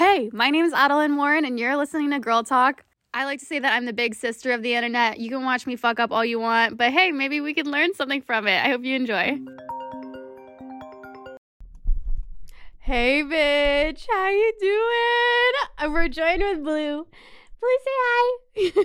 Hey, my name is Adelaine Morin, and you're listening to Girl Talk. I like to say that I'm the big sister of the internet. You can watch me fuck up all you want, but hey, maybe we can learn something from it. I hope you enjoy. Hey, bitch, how you doing? Uh, we're joined with Blue. Blue, say hi.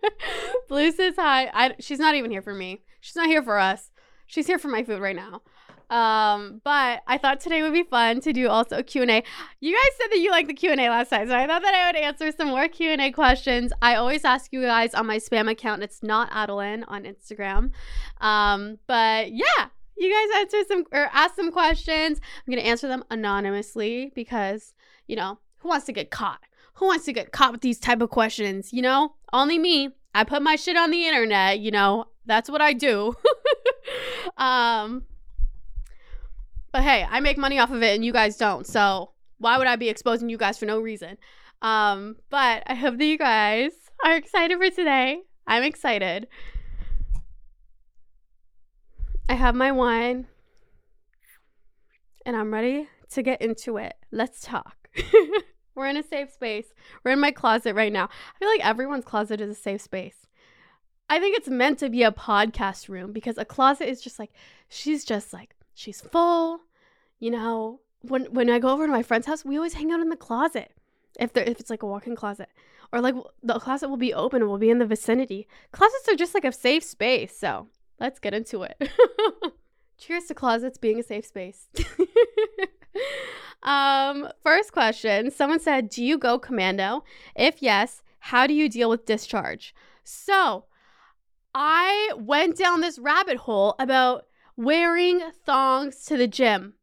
Blue says hi. I, she's not even here for me. She's not here for us. She's here for my food right now. Um, but I thought today would be fun to do also a Q&A. You guys said that you liked the Q&A last time, so I thought that I would answer some more Q&A questions. I always ask you guys on my spam account. It's not Adelaine on Instagram. Um, but yeah, you guys answer some or ask some questions. I'm gonna answer them anonymously because you know who wants to get caught? Who wants to get caught with these type of questions? You know, only me. I put my shit on the internet. You know, that's what I do. um, but hey, I make money off of it and you guys don't. So why would I be exposing you guys for no reason? Um, but I hope that you guys are excited for today. I'm excited. I have my wine and I'm ready to get into it. Let's talk. We're in a safe space. We're in my closet right now. I feel like everyone's closet is a safe space. I think it's meant to be a podcast room because a closet is just like she's just like she's full. You know, when when I go over to my friend's house, we always hang out in the closet. If there if it's like a walk-in closet. Or like the closet will be open we'll be in the vicinity. Closets are just like a safe space, so let's get into it. Cheers to closets being a safe space. um, first question. Someone said, Do you go commando? If yes, how do you deal with discharge? So I went down this rabbit hole about wearing thongs to the gym.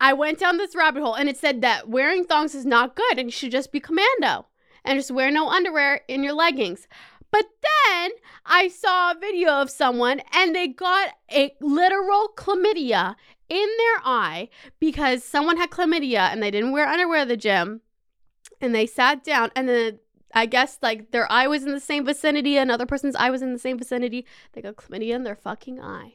I went down this rabbit hole and it said that wearing thongs is not good and you should just be commando and just wear no underwear in your leggings. But then I saw a video of someone and they got a literal chlamydia in their eye because someone had chlamydia and they didn't wear underwear at the gym. And they sat down and then I guess like their eye was in the same vicinity, another person's eye was in the same vicinity. They got chlamydia in their fucking eye.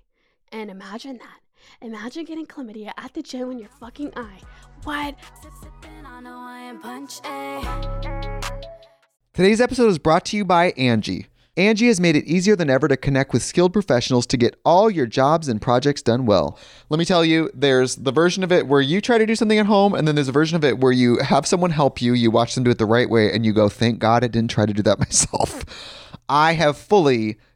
And imagine that. Imagine getting chlamydia at the gym in your fucking eye. What? Today's episode is brought to you by Angi. Angi has made it easier than ever to connect with skilled professionals to get all your jobs and projects done well. Let me tell you, there's the version of it where you try to do something at home, and then there's a version of it where you have someone help you, you watch them do it the right way, and you go, thank God I didn't try to do that myself. I have fully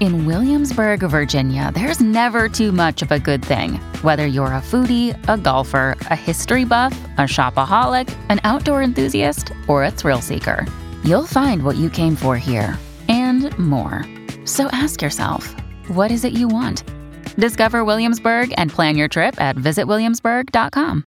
In Williamsburg, Virginia, there's never too much of a good thing. Whether you're a foodie, a golfer, a history buff, a shopaholic, an outdoor enthusiast, or a thrill seeker, you'll find what you came for here and more. So ask yourself, what is it you want? Discover Williamsburg and plan your trip at visitwilliamsburg.com.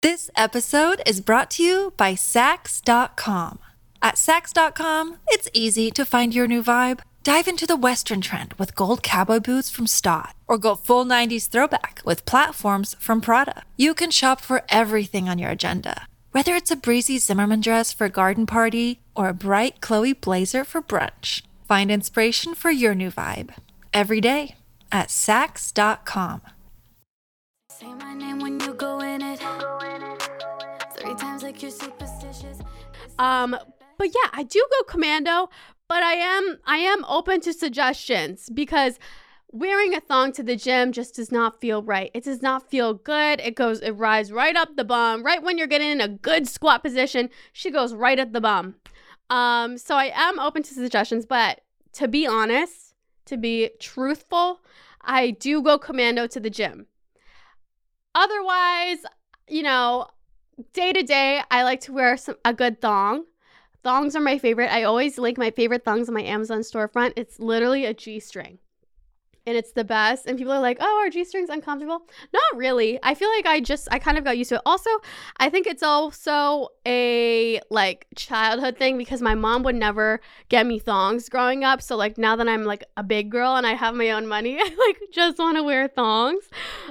This episode is brought to you by Saks.com. At Saks.com, it's easy to find your new vibe. Dive into the Western trend with gold cowboy boots from Staud, or go full 90s throwback with platforms from Prada. You can shop for everything on your agenda, whether it's a breezy Zimmermann dress for a garden party or a bright Chloe blazer for brunch. Find inspiration for your new vibe every day at Saks.com. Say my name when you go in it. like you're superstitious. Um, but yeah, I do go commando, but I am I am open to suggestions because wearing a thong to the gym just does not feel right. It does not feel good. It goes it rides right up the bum. Right when you're getting in a good squat position, she goes right at the bum. Um, so I am open to suggestions, but to be honest, to be truthful, I do go commando to the gym. Otherwise, you know, day to day, I like to wear some a good thong. Thongs are my favorite. I always link my favorite thongs on my Amazon storefront. It's literally a G string. And it's the best. And people are like, oh, are G strings uncomfortable? Not really. I feel like I just, I kind of got used to it. Also, I think it's also a like childhood thing because my mom would never get me thongs growing up. So, like, now that I'm like a big girl and I have my own money, I like just want to wear thongs.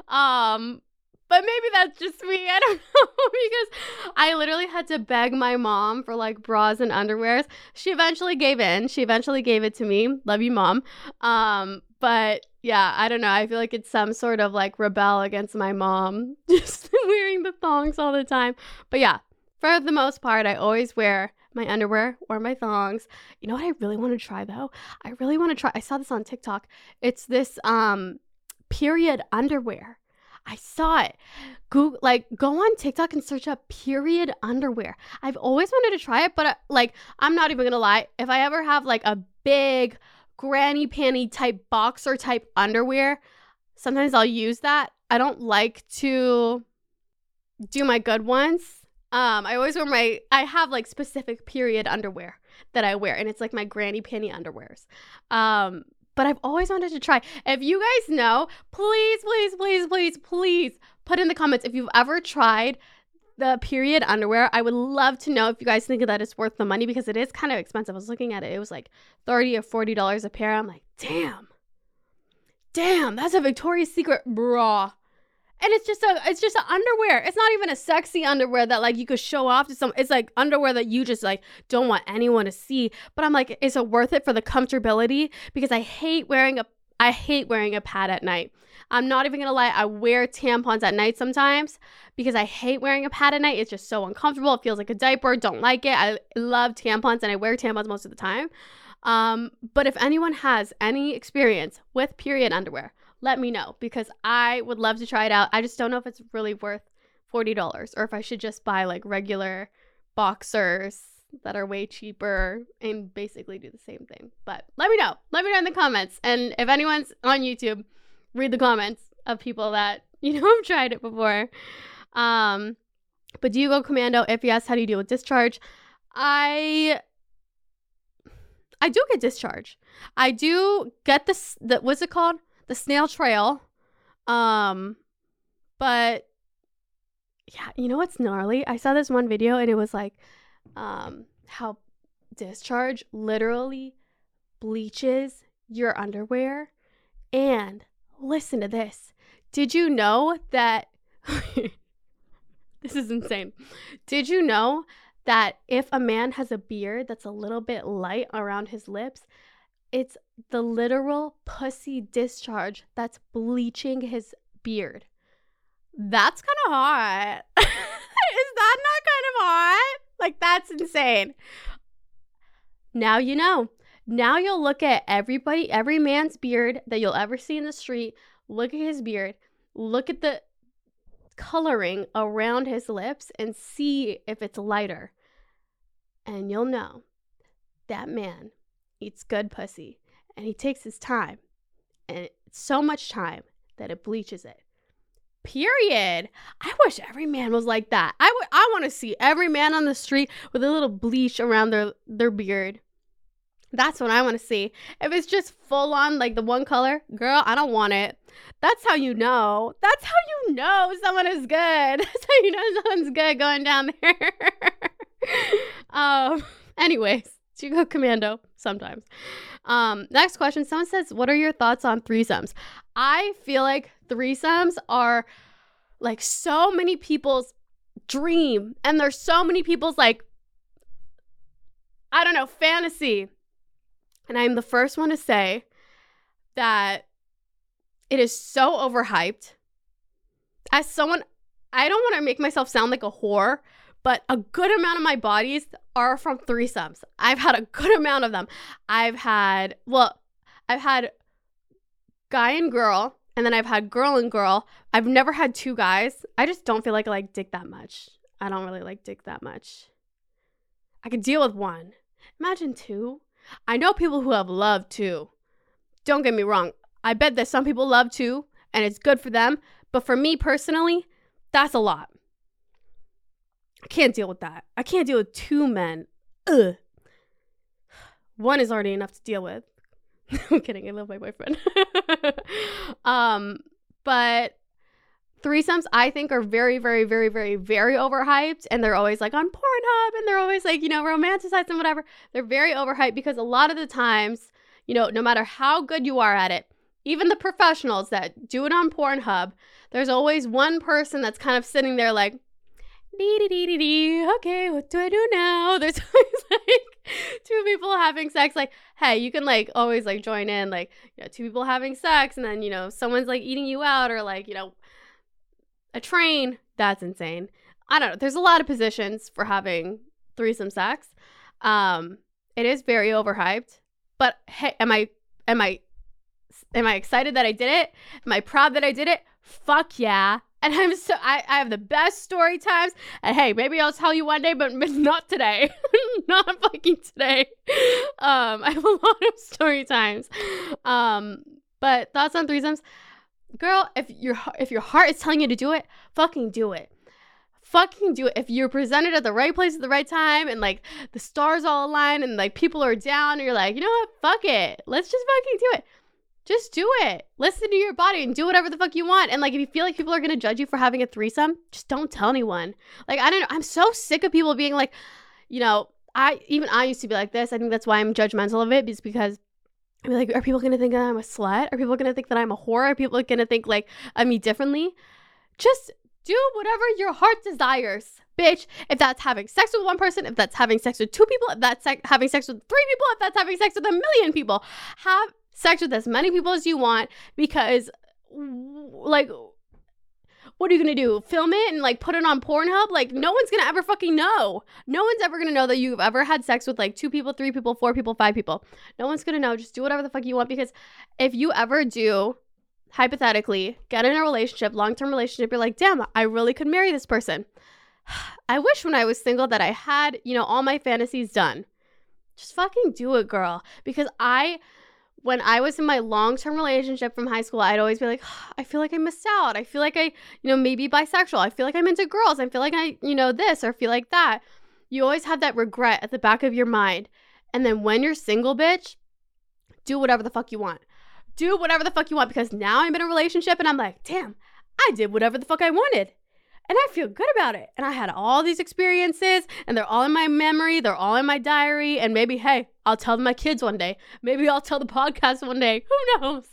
Um, but maybe that's just me. I don't know because I literally had to beg my mom for like bras and underwears. She eventually gave in. She eventually gave it to me. Love you, mom. Um, but yeah, I don't know. I feel like it's some sort of like rebel against my mom just wearing the thongs all the time. But yeah, for the most part, I always wear my underwear or my thongs. You know what I really want to try though? I really want to try. I saw this on TikTok. It's this um period underwear. I saw it. Google, like, go on TikTok and search up period underwear. I've always wanted to try it, but uh, like, I'm not even gonna lie. If I ever have like a big granny panty type boxer type underwear, sometimes I'll use that. I don't like to do my good ones. Um, I always wear my, I have like specific period underwear that I wear, and it's like my granny panty underwears. Um, but I've always wanted to try. If you guys know, please, please, please, please, please put in the comments if you've ever tried the period underwear. I would love to know if you guys think that it's worth the money because it is kind of expensive. I was looking at it, it was like 30 or 40 dollars a pair. I'm like, damn. Damn, that's a Victoria's Secret bra. And it's just a it's just an underwear. It's not even a sexy underwear that like you could show off to some. It's like underwear that you just like don't want anyone to see. But I'm like, is it worth it for the comfortability? Because I hate wearing a I hate wearing a pad at night. I'm not even gonna lie, I wear tampons at night sometimes because I hate wearing a pad at night. It's just so uncomfortable. It feels like a diaper. Don't like it. I love tampons and I wear tampons most of the time. Um, but if anyone has any experience with period underwear, let me know because I would love to try it out. I just don't know if it's really worth $40 or if I should just buy like regular boxers that are way cheaper and basically do the same thing. But let me know. Let me know in the comments. And if anyone's on YouTube, read the comments of people that you know have tried it before. Um, but do you go commando? If yes, how do you deal with discharge? I I do get discharge. I do get this the what's it called? The snail trail. Um but yeah, you know what's gnarly? I saw this one video and it was like um how discharge literally bleaches your underwear and listen to this. Did you know that this is insane? Did you know that if a man has a beard that's a little bit light around his lips, it's the literal pussy discharge that's bleaching his beard? That's kind of hot. is that not kind of hot? Like, that's insane. Now you know. Now you'll look at everybody, every man's beard that you'll ever see in the street. Look at his beard. Look at the coloring around his lips and see if it's lighter. And you'll know that man eats good pussy and he takes his time. And it's so much time that it bleaches it. Period. I wish every man was like that. I, I want to see every man on the street with a little bleach around their, their beard. That's what I want to see. If it's just full on like the one color, girl, I don't want it. That's how you know. That's how you know someone is good. That's how you know someone's good going down there. um anyways, you go commando sometimes. Um next question, someone says, "What are your thoughts on threesomes?" I feel like threesomes are like so many people's dream and there's so many people's like I don't know, fantasy and I'm the first one to say that it is so overhyped. As someone, I don't want to make myself sound like a whore, but a good amount of my bodies are from threesomes. I've had a good amount of them. I've had, well, I've had guy and girl, and then I've had girl and girl. I've never had two guys. I just don't feel like I like dick that much. I don't really like dick that much. I could deal with one. Imagine two. I know people who have loved two. Don't get me wrong. I bet that some people love two and it's good for them. But for me personally, that's a lot. I can't deal with that. I can't deal with two men. Ugh. One is already enough to deal with. I'm kidding. I love my boyfriend. um, but threesomes I think are very, very, very, very, very overhyped, and they're always like on Pornhub, and they're always like you know romanticized and whatever. They're very overhyped because a lot of the times, you know, no matter how good you are at it, even the professionals that do it on Pornhub, there's always one person that's kind of sitting there like, Okay, what do I do now? There's always like two people having sex. Like, hey, you can like always like join in, like, you know, two people having sex, and then you know someone's like eating you out, or like you know, a train. That's insane. I don't know. There's a lot of positions for having threesome sex. Um, it is very overhyped, but hey, am I am I am I excited that I did it? Am I proud that I did it? Fuck yeah. And I'm so I, I have the best story times. And hey, maybe I'll tell you one day, but not today. not fucking today. Um, I have a lot of story times. Um, but thoughts on threesomes? Girl, if your if your heart is telling you to do it, fucking do it fucking do it. If you're presented at the right place at the right time and like the stars all align and like people are down and you're like, you know what? Fuck it. Let's just fucking do it. Just do it. Listen to your body and do whatever the fuck you want. And like, if you feel like people are gonna judge you for having a threesome, just don't tell anyone. Like, I don't know. I'm so sick of people being like, you know, I even I used to be like this. I think that's why I'm judgmental of it, is because I'm like, are people gonna think that I'm a slut? Are people gonna think that I'm a whore? Are people gonna think like of me differently? Just do whatever your heart desires, bitch. If that's having sex with one person, if that's having sex with two people, if that's having sex with three people, if that's having sex with a million people, have sex with as many people as you want because like what are you gonna do? Film it and like put it on Pornhub? Like no one's gonna ever fucking know. No one's ever gonna know that you've ever had sex with like two people, three people, four people, five people. No one's gonna know. Just do whatever the fuck you want because if you ever do, hypothetically, get in a relationship, long term relationship, you're like, damn, I really could marry this person. I wish when I was single that I had, you know, all my fantasies done. Just fucking do it, girl. Because I when I was in my long term relationship from high school, I'd always be like, I feel like I missed out. I feel like I, you know, maybe bisexual. I feel like I'm into girls. I feel like I, you know, this or feel like that. You always have that regret at the back of your mind. And then when you're single, bitch, do whatever the fuck you want. Do whatever the fuck you want because now I'm in a relationship and I'm like, damn, I did whatever the fuck I wanted and I feel good about it. And I had all these experiences, and they're all in my memory, they're all in my diary, and maybe, hey, I'll tell my kids one day. Maybe I'll tell the podcast one day. Who knows?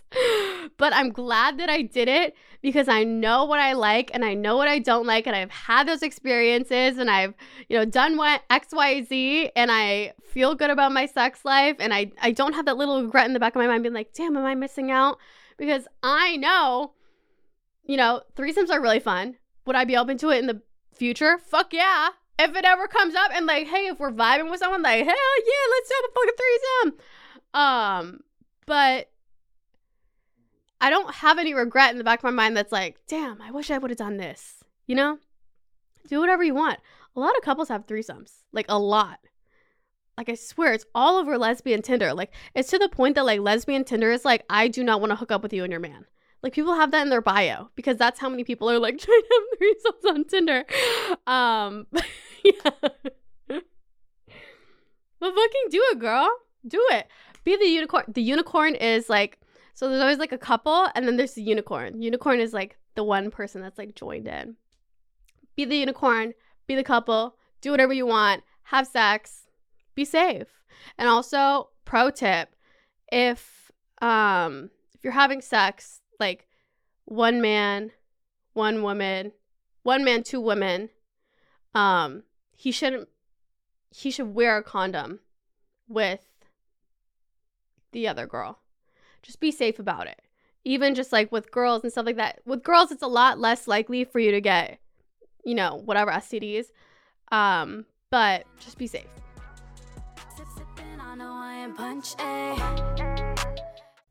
But I'm glad that I did it because I know what I like and I know what I don't like, and I've had those experiences, and I've, you know, done what X, Y, Z, and I feel good about my sex life, and I, I don't have that little regret in the back of my mind being like, damn, am I missing out? Because I know, you know, threesomes are really fun would I be open to it in the future? Fuck yeah. If it ever comes up and like, hey, if we're vibing with someone, like, hell yeah, let's have a fucking threesome. Um, but I don't have any regret in the back of my mind that's like, damn, I wish I would have done this. You know? Do whatever you want. A lot of couples have threesomes. Like a lot. Like I swear, it's all over lesbian Tinder. Like it's to the point that like lesbian Tinder is like, I do not want to hook up with you and your man. Like people have that in their bio because that's how many people are like trying to have results on Tinder. Um, yeah. but fucking do it, girl. Do it. Be the unicorn. The unicorn is like so. There's always like a couple, and then there's the unicorn. Unicorn is like the one person that's like joined in. Be the unicorn. Be the couple. Do whatever you want. Have sex. Be safe. And also, pro tip: if um if you're having sex like one man, one woman, one man, two women, um, he shouldn't he should wear a condom with the other girl. Just be safe about it. Even just like with girls and stuff like that. With girls, it's a lot less likely for you to get, you know, whatever STDs. Um, but just be safe.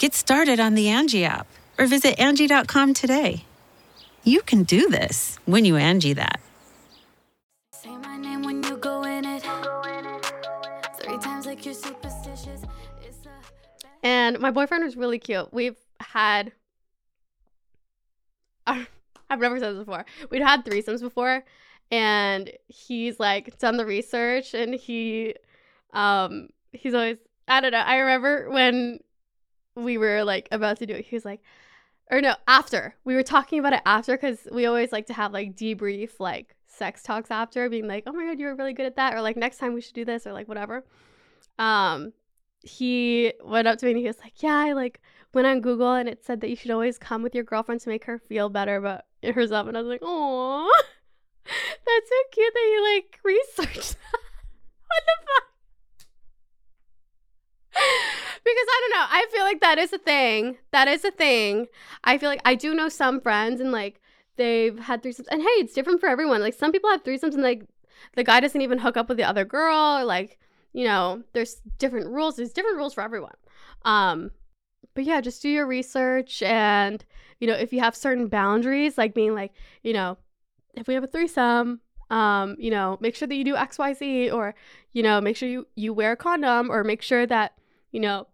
Get started on the Angi app or visit Angi.com today. You can do this when you Angi that. Say my name when you go in it. Three times like you're superstitious. It's a And my boyfriend was really cute. We've had. I've never said this before. We'd had threesomes before, and he's like done the research, and he, um, he's always. I don't know. I remember when we were like about to do it. He was like, or no, after we were talking about it after because we always like to have like debrief like sex talks after, being like, oh my god, you were really good at that, or like next time we should do this, or like whatever. Um, he went up to me and he was like, Yeah, I like went on Google and it said that you should always come with your girlfriend to make her feel better about herself. And I was like, Oh, that's so cute that you like researched what the fuck? Because I don't know. I feel like that is a thing. That is a thing. I feel like I do know some friends and like they've had threesomes. And hey, it's different for everyone. Like some people have threesomes and like the guy doesn't even hook up with the other girl or like you know, there's different rules. There's different rules for everyone. Um, but yeah, just do your research and you know, if you have certain boundaries, like being like, you know, if we have a threesome, um, you know, make sure that you do X, Y, Z, or you know, make sure you you wear a condom, or make sure that you know,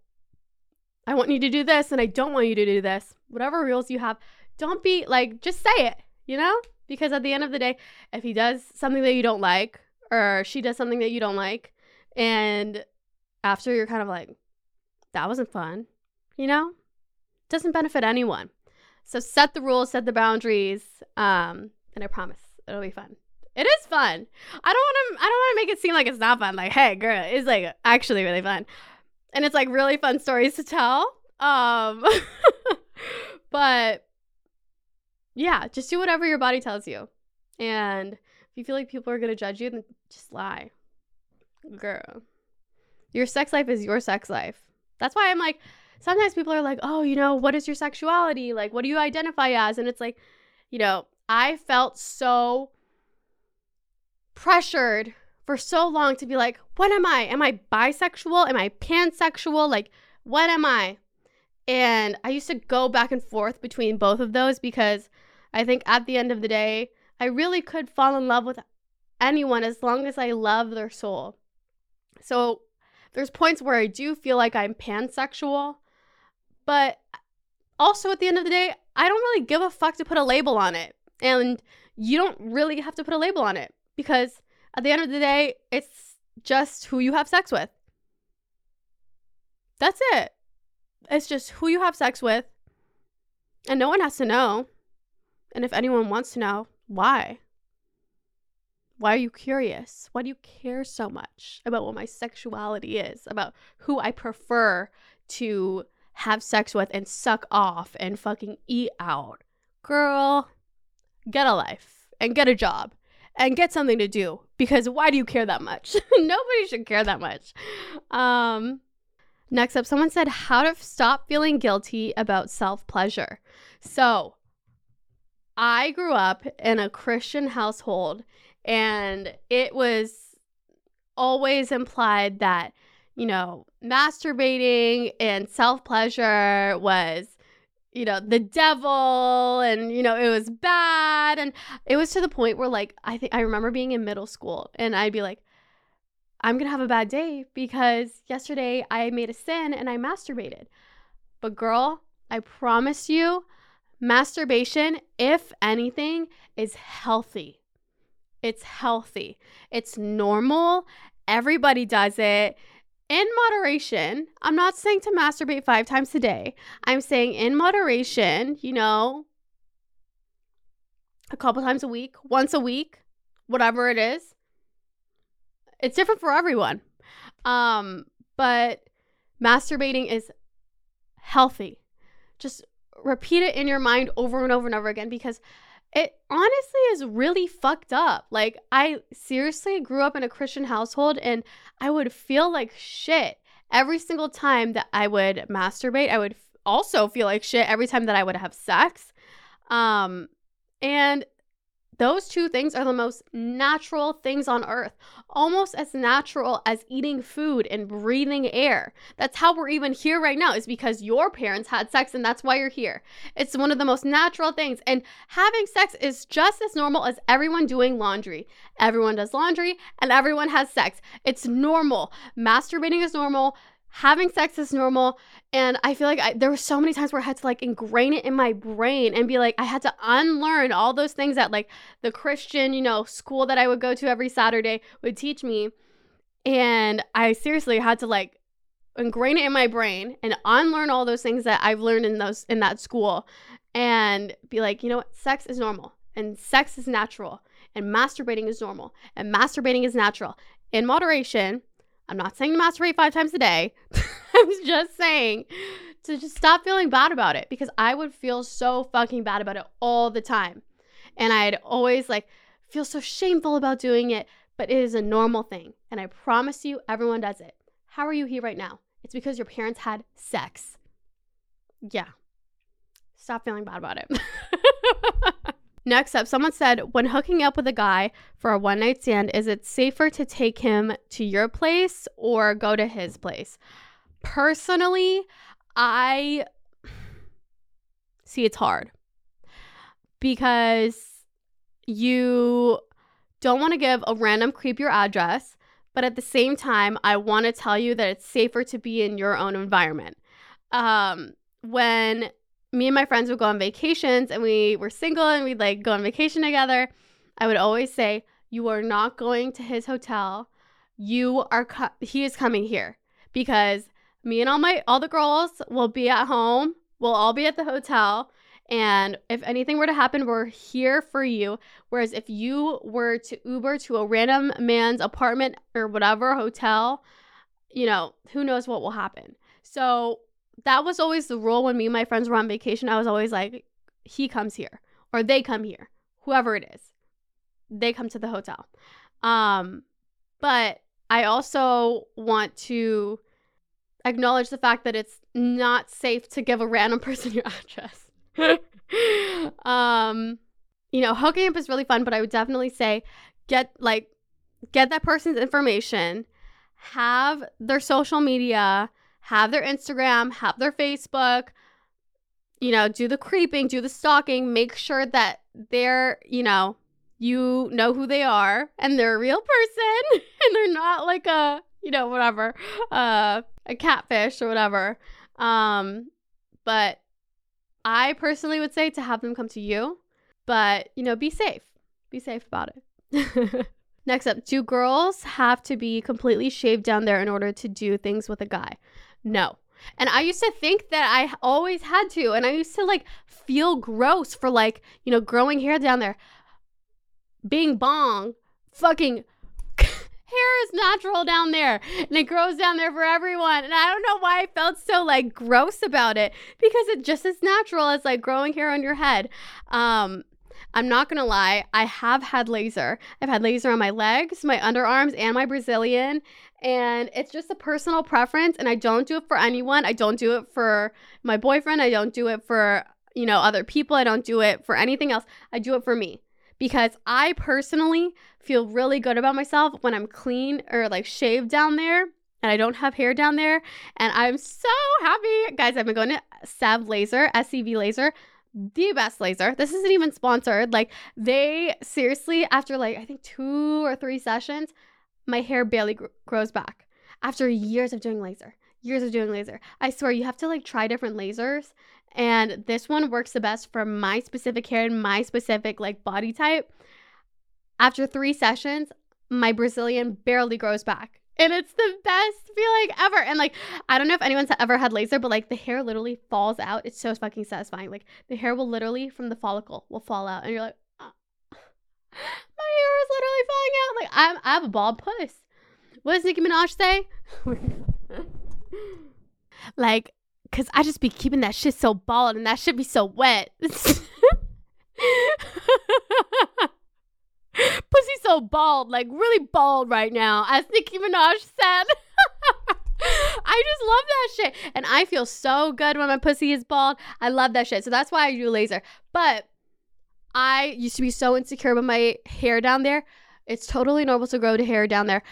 I want you to do this and I don't want you to do this. Whatever rules you have, don't be like, just say it, you know, because at the end of the day, if he does something that you don't like, or she does something that you don't like, and after you're kind of like, that wasn't fun, you know? Doesn't benefit anyone. So set the rules, set the boundaries, um, and I promise it'll be fun. It is fun. I don't want to. I don't want to make it seem like it's not fun. Like, hey, girl, it's like actually really fun, and it's like really fun stories to tell. Um, but yeah, just do whatever your body tells you, and if you feel like people are gonna judge you, then just lie. Girl your sex life is your sex life. That's why i'm like sometimes people are like oh you know what is your sexuality? Like what do you identify as? And it's like you know i felt so pressured for so long to be like what am i? Am i bisexual? Am i pansexual? Like what am i? And i used to go back and forth between both of those because i think at the end of the day i really could fall in love with anyone as long as i love their soul. So there's points where I do feel like I'm pansexual, but also at the end of the day, I don't really give a fuck to put a label on it. And you don't really have to put a label on it because at the end of the day, it's just who you have sex with. That's it. It's just who you have sex with. And no one has to know. And if anyone wants to know, why? Why are you curious? Why do you care so much about what my sexuality is, about who I prefer to have sex with and suck off and fucking eat out? Girl, get a life and get a job and get something to do because why do you care that much? Nobody should care that much. Um, next up, someone said how to stop feeling guilty about self pleasure. So, I grew up in a Christian household and it was always implied that, you know, masturbating and self pleasure was you know, the devil and you know, it was bad and it was to the point where like I think I remember being in middle school and I'd be like I'm going to have a bad day because yesterday I made a sin and I masturbated. But girl, I promise you, masturbation, if anything, is healthy. It's healthy. It's normal. Everybody does it in moderation. I'm not saying to masturbate five times a day. I'm saying in moderation, you know, a couple times a week, once a week, whatever it is. It's different for everyone. Um, but masturbating is healthy. Just repeat it in your mind over and over and over again because it honestly is really fucked up. Like, I seriously grew up in a Christian household and I would feel like shit every single time that I would masturbate. I would also feel like shit every time that I would have sex. Um, and those two things are the most natural things on earth, almost as natural as eating food and breathing air. That's how we're even here right now, is because your parents had sex and that's why you're here. It's one of the most natural things. And having sex is just as normal as everyone doing laundry. Everyone does laundry and everyone has sex. It's normal. Masturbating is normal having sex is normal and i feel like I, there were so many times where i had to like ingrain it in my brain and be like i had to unlearn all those things that like the christian you know school that i would go to every saturday would teach me. And i seriously had to like ingrain it in my brain and unlearn all those things that i've learned in those in that school and be like you know what? Sex is normal and sex is natural and masturbating is normal and masturbating is natural. In moderation I'm not saying to masturbate five times a day. I'm just saying to just stop feeling bad about it because I would feel so fucking bad about it all the time. And I'd always like feel so shameful about doing it, but it is a normal thing. And I promise you, everyone does it. How are you here right now? It's because your parents had sex. Yeah. Stop feeling bad about it. Next up, someone said, when hooking up with a guy for a one night stand, is it safer to take him to your place or go to his place? Personally, I see it's hard because you don't want to give a random creep your address, but at the same time, I want to tell you that it's safer to be in your own environment. Um, when me and my friends would go on vacations and we were single and we'd like go on vacation together, I would always say, You are not going to his hotel. You are, co- he is coming here because me and all my, all the girls will be at home. We'll all be at the hotel. And if anything were to happen, we're here for you. Whereas if you were to Uber to a random man's apartment or whatever hotel, you know, who knows what will happen. So that was always the rule when me and my friends were on vacation. I was always like, he comes here or they come here, whoever it is. They come to the hotel. Um, but I also want to acknowledge the fact that it's not safe to give a random person your address. um, you know, hooking up is really fun, but I would definitely say get like get that person's information, have their social media, have their Instagram, have their Facebook, you know, do the creeping, do the stalking, make sure that they're, you know, you know who they are and they're a real person and they're not like a, you know, whatever, uh, a catfish or whatever. Um, but I personally would say to have them come to you, but, you know, be safe. Be safe about it. Next up, do girls have to be completely shaved down there in order to do things with a guy? No. And I used to think that I always had to. And I used to like feel gross for like, you know, growing hair down there. Bing bong, fucking hair is natural down there and it grows down there for everyone. And I don't know why I felt so like gross about it because it just as natural as like growing hair on your head. Um, I'm not gonna lie, I have had laser. I've had laser on my legs, my underarms, and my Brazilian. And it's just a personal preference. And I don't do it for anyone. I don't do it for my boyfriend. I don't do it for, you know, other people. I don't do it for anything else. I do it for me because I personally feel really good about myself when I'm clean or like shaved down there and I don't have hair down there. And I'm so happy. Guys, I've been going to Sev Laser, SCV Laser, the best laser. This isn't even sponsored. Like, they seriously, after like, I think two or three sessions, my hair barely gr- grows back after years of doing laser. Years of doing laser. I swear, you have to like try different lasers. And this one works the best for my specific hair and my specific like body type. After three sessions, my Brazilian barely grows back. And it's the best feeling ever. And like, I don't know if anyone's ever had laser, but like the hair literally falls out. It's so fucking satisfying. Like the hair will literally from the follicle will fall out. And you're like, "Ah, my hair is literally falling out. Like I'm, I have a bald puss. What does Nicki Minaj say? like, cause I just be keeping that shit so bald and that shit be so wet. Pussy so bald, like really bald right now, as Nicki Minaj said. I just love that shit. And I feel so good when my pussy is bald. I love that shit. So that's why I do laser. But I used to be so insecure with my hair down there. It's totally normal to grow the hair down there.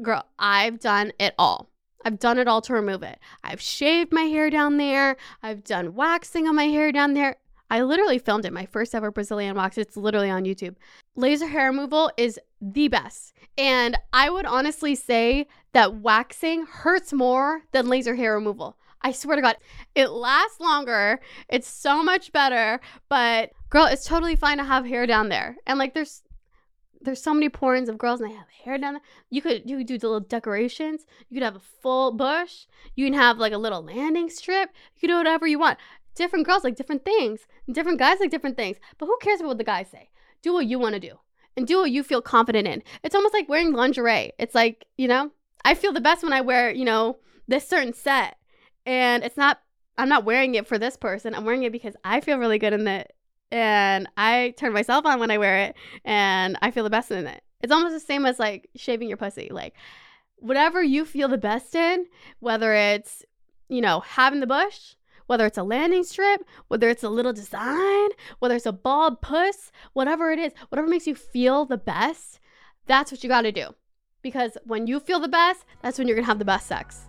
Girl, I've done it all. I've done it all to remove it. I've shaved my hair down there. I've done waxing on my hair down there. I literally filmed it, my first ever Brazilian wax. It's literally on YouTube. Laser hair removal is the best. And I would honestly say that waxing hurts more than laser hair removal. I swear to God, it lasts longer. It's so much better. But girl, it's totally fine to have hair down there. And like there's there's so many porns of girls and they have hair down there. You could you could do little decorations. You could have a full bush. You can have like a little landing strip. You can do whatever you want. Different girls like different things. Different guys like different things. But who cares about what the guys say? Do what you want to do. And do what you feel confident in. It's almost like wearing lingerie. It's like, you know, I feel the best when I wear, you know, this certain set. And it's not I'm not wearing it for this person. I'm wearing it because I feel really good in it and I turn myself on when I wear it and I feel the best in it. It's almost the same as like shaving your pussy. Like whatever you feel the best in, whether it's, you know, having the bush, whether it's a landing strip, whether it's a little design, whether it's a bald puss, whatever it is, whatever makes you feel the best, that's what you got to do. Because when you feel the best, that's when you're going to have the best sex.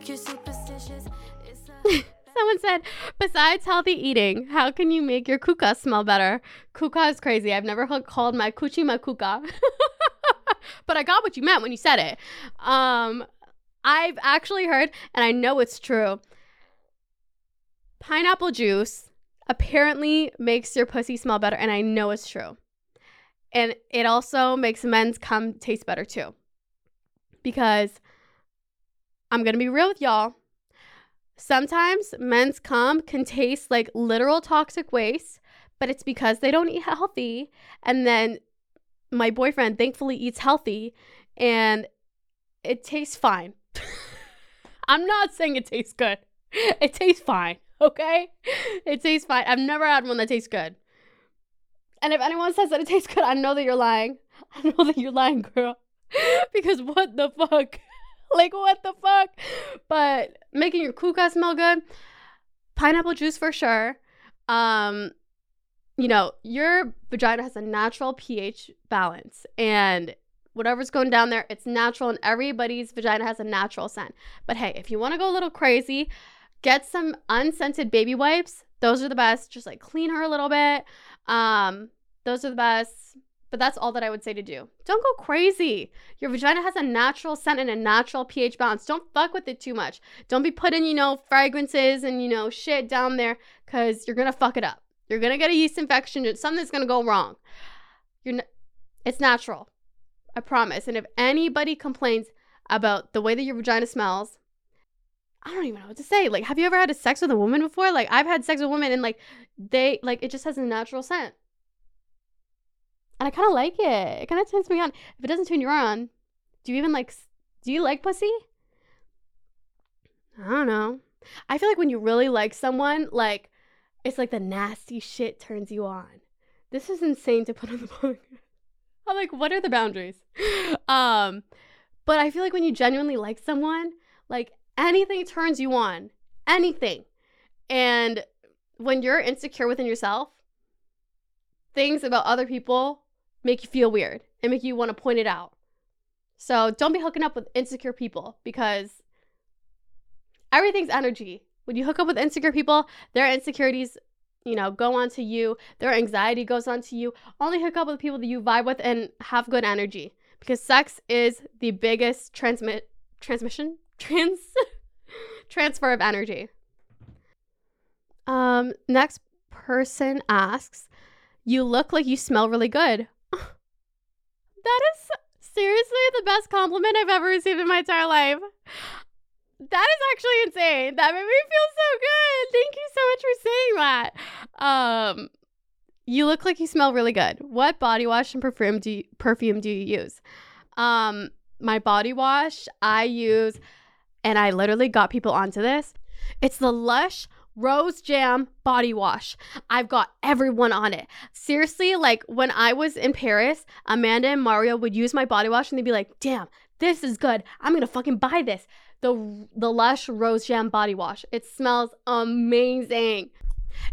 like you're superstitious. Someone said, besides healthy eating, how can you make your kuka smell better? Kuka is crazy. I've never called my kuchi my kuka. but I got what you meant when you said it. Um, I've actually heard, and I know it's true, pineapple juice apparently makes your pussy smell better, and I know it's true. And it also makes men's cum taste better too. Because I'm going to be real with y'all. Sometimes men's cum can taste like literal toxic waste, but it's because they don't eat healthy. And then my boyfriend thankfully eats healthy and it tastes fine. I'm not saying it tastes good. It tastes fine, okay? It tastes fine. I've never had one that tastes good. And if anyone says that it tastes good, I know that you're lying. I know that you're lying, girl. because what the fuck? like, what the fuck? But making your kuka smell good, pineapple juice for sure. Um, you know, your vagina has a natural pH balance, and whatever's going down there, it's natural and everybody's vagina has a natural scent. But hey, if you want to go a little crazy, get some unscented baby wipes. Those are the best. Just like clean her a little bit. Um, those are the best. But that's all that I would say to do. Don't go crazy. Your vagina has a natural scent and a natural pH balance. Don't fuck with it too much. Don't be putting, you know, fragrances and, you know, shit down there because you're going to fuck it up. You're going to get a yeast infection. Something's going to go wrong. You're n- it's natural. I promise. And if anybody complains about the way that your vagina smells, I don't even know what to say. Like, have you ever had a sex with a woman before? Like, I've had sex with women and like they like it just has a natural scent. And I kind of like it. It kind of turns me on. If it doesn't turn you on, do you even like do you like pussy? I don't know. I feel like when you really like someone, like it's like the nasty shit turns you on. This is insane to put on the podcast. I'm like, what are the boundaries? Um, but I feel like when you genuinely like someone, like anything turns you on. Anything. And when you're insecure within yourself, things about other people make you feel weird and make you want to point it out. So don't be hooking up with insecure people because everything's energy. When you hook up with insecure people, their insecurities, you know, go onto you. Their anxiety goes onto you. Only hook up with people that you vibe with and have good energy because sex is the biggest transmit transmission trans transfer of energy. Um, next person asks, "You look like you smell really good." That is seriously the best compliment I've ever received in my entire life. That is actually insane. That made me feel so good. Thank you so much for saying that. Um, you look like you smell really good. What body wash and perfume do you, perfume do you use? Um, my body wash I use, and I literally got people onto this. It's the Lush Rose Jam body wash. I've got everyone on it. Seriously, like when I was in Paris, Amanda and Mario would use my body wash and they'd be like, "Damn, this is good. I'm gonna fucking buy this." The the Lush Rose Jam body wash. It smells amazing.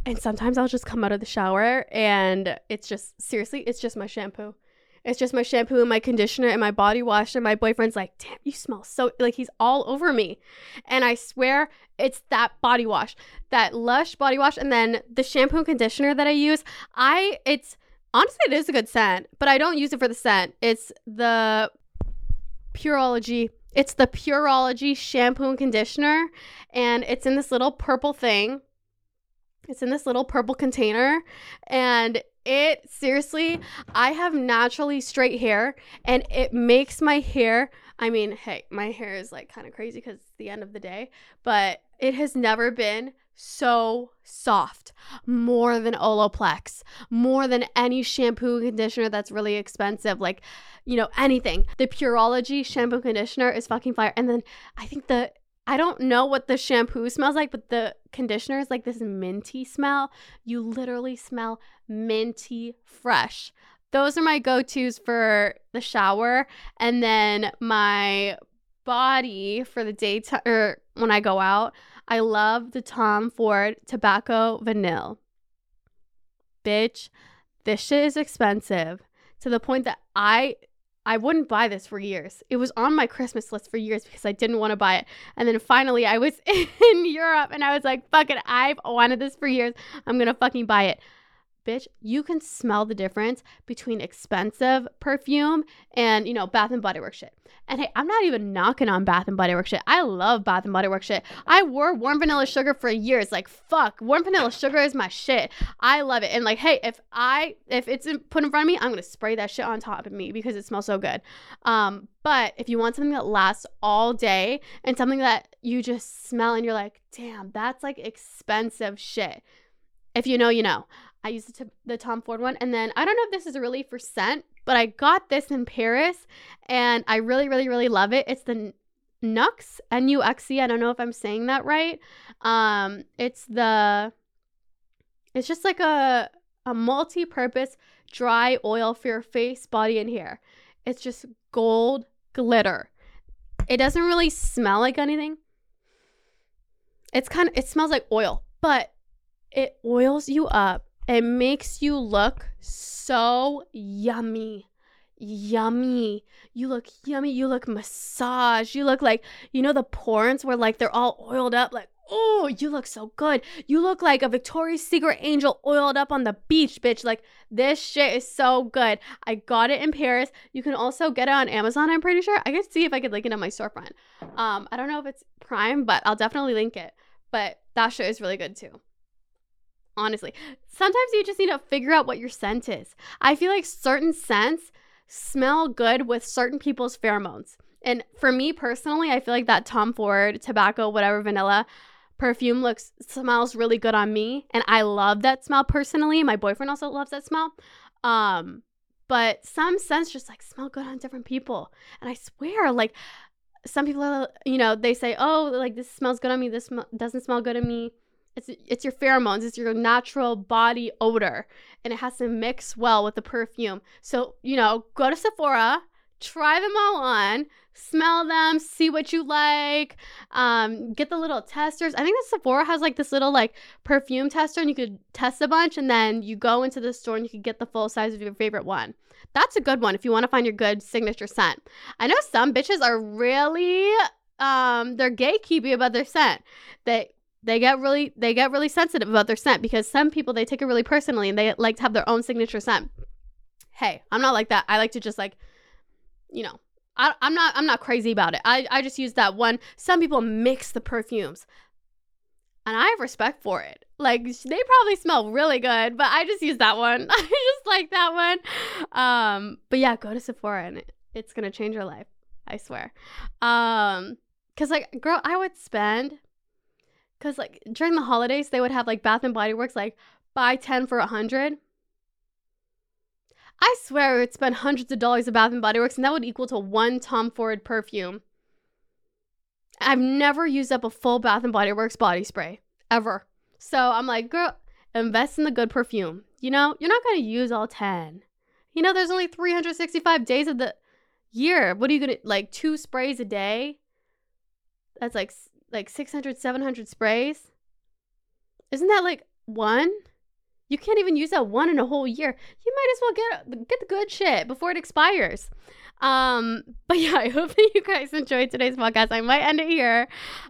And sometimes I'll just come out of the shower and it's just seriously, it's just my shampoo. It's just my shampoo and my conditioner and my body wash. And my boyfriend's like, damn, you smell so like he's all over me. And I swear it's that body wash, that lush body wash. And then the shampoo and conditioner that I use, I, it's honestly, it is a good scent, but I don't use it for the scent. It's the Pureology. It's the Pureology shampoo and conditioner. And it's in this little purple thing. It's in this little purple container. And it seriously, I have naturally straight hair and it makes my hair. I mean, hey, my hair is like kind of crazy because it's the end of the day, but it has never been so soft, more than Olaplex, more than any shampoo conditioner that's really expensive, like, you know, anything. The Pureology shampoo conditioner is fucking fire. And then I think the I don't know what the shampoo smells like, but the conditioner is like this minty smell. You literally smell minty fresh. Those are my go tos for the shower. And then my body for the daytime or when I go out, I love the Tom Ford Tobacco Vanilla. Bitch, this shit is expensive to the point that I I wouldn't buy this for years. It was on my Christmas list for years because I didn't want to buy it. And then finally I was in Europe and I was like, fuck it, I've wanted this for years. I'm going to fucking buy it bitch, you can smell the difference between expensive perfume and, you know, Bath and Body Works shit. And hey, I'm not even knocking on Bath and Body Works shit. I love Bath and Body Works shit. I wore warm vanilla sugar for years. Like, fuck, warm vanilla sugar is my shit. I love it. And like, hey, if I if it's put in front of me, I'm gonna spray that shit on top of me because it smells so good. Um, but if you want something that lasts all day and something that you just smell and you're like, damn, that's like expensive shit. If you know, you know. I used the, the Tom Ford one. And then I don't know if this is really for scent, but I got this in Paris and I really, really, really love it. It's the Nuxe, N U X E. I don't know if I'm saying that right. Um, it's the, it's just like a, a multi purpose dry oil for your face, body, and hair. It's just gold glitter. It doesn't really smell like anything. It's kind of, it smells like oil, but it oils you up it makes you look so yummy. yummy. You look yummy. You look massaged. You look like, you know, the porns where like they're all oiled up, like, oh, you look so good. You look like a Victoria's Secret angel oiled up on the beach, bitch. Like, this shit is so good. I got it in Paris. You can also get it on Amazon, I'm pretty sure. I can see if I could link it on my storefront. Um, I don't know if it's Prime, but I'll definitely link it. But that shit is really good too. Honestly, sometimes you just need to figure out what your scent is. I feel like certain scents smell good with certain people's pheromones. And for me personally, I feel like that Tom Ford tobacco, whatever vanilla perfume looks smells really good on me and I love that smell personally. My boyfriend also loves that smell. Um but some scents just like smell good on different people. And I swear like some people you know, they say, "Oh, like this smells good on me. This sm- doesn't smell good on me." It's it's your pheromones, it's your natural body odor and it has to mix well with the perfume. So, you know, go to Sephora, try them all on, smell them, see what you like. Um, get the little testers. I think that Sephora has like this little like perfume tester, and you could test a bunch, and then you go into the store and you could get the full size of your favorite one. That's a good one if you want to find your good signature scent. I know some bitches are really um they're gatekeeping about their scent. They they get really they get really sensitive about their scent because some people they take it really personally and they like to have their own signature scent. Hey, I'm not like that. I like to just like you know, I, I'm not I'm not crazy about it. I, I just use that one. Some people mix the perfumes. And I have respect for it. Like they probably smell really good, but I just use that one. I just like that one. Um, but yeah, go to Sephora and it, it's gonna change your life. I swear. Um, cause like girl, I would spend cause like during the holidays they would have like Bath and Body Works like buy 10 for a hundred. I swear I would spend hundreds of dollars at Bath and Body Works, and that would equal to one Tom Ford perfume. I've never used up a full Bath and Body Works body spray ever. So I'm like, girl, invest in the good perfume. You know, you're not gonna use all ten. You know, there's only 365 days of the year. What are you gonna like two sprays a day? That's like like 600, 700 sprays. Isn't that like one? You can't even use that one in a whole year. You might as well get get the good shit before it expires. Um, but yeah, I hope that you guys enjoyed today's podcast. I might end it here.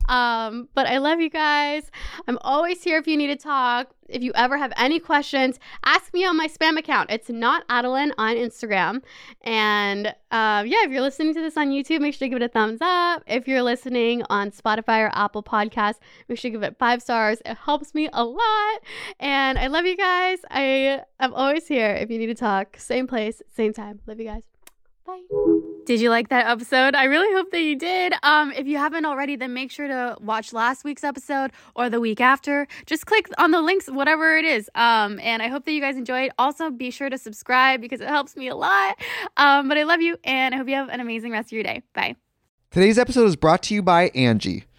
Um, but I love you guys. I'm always here if you need to talk. If you ever have any questions, ask me on my spam account. It's not Adelaine on Instagram. And uh, yeah, if you're listening to this on YouTube, make sure to give it a thumbs up. If you're listening on Spotify or Apple Podcasts, make sure to give it five stars. It helps me a lot. And I love you guys. I am always here if you need to talk. Same place, same time. Love you guys. Bye. Did you like that episode? I really hope that you did. Um, if you haven't already, then make sure to watch last week's episode or the week after. Just click on the links, whatever it is. Um, and I hope that you guys enjoyed. Also, be sure to subscribe because it helps me a lot. Um, but I love you, and I hope you have an amazing rest of your day. Bye. Today's episode is brought to you by Angi.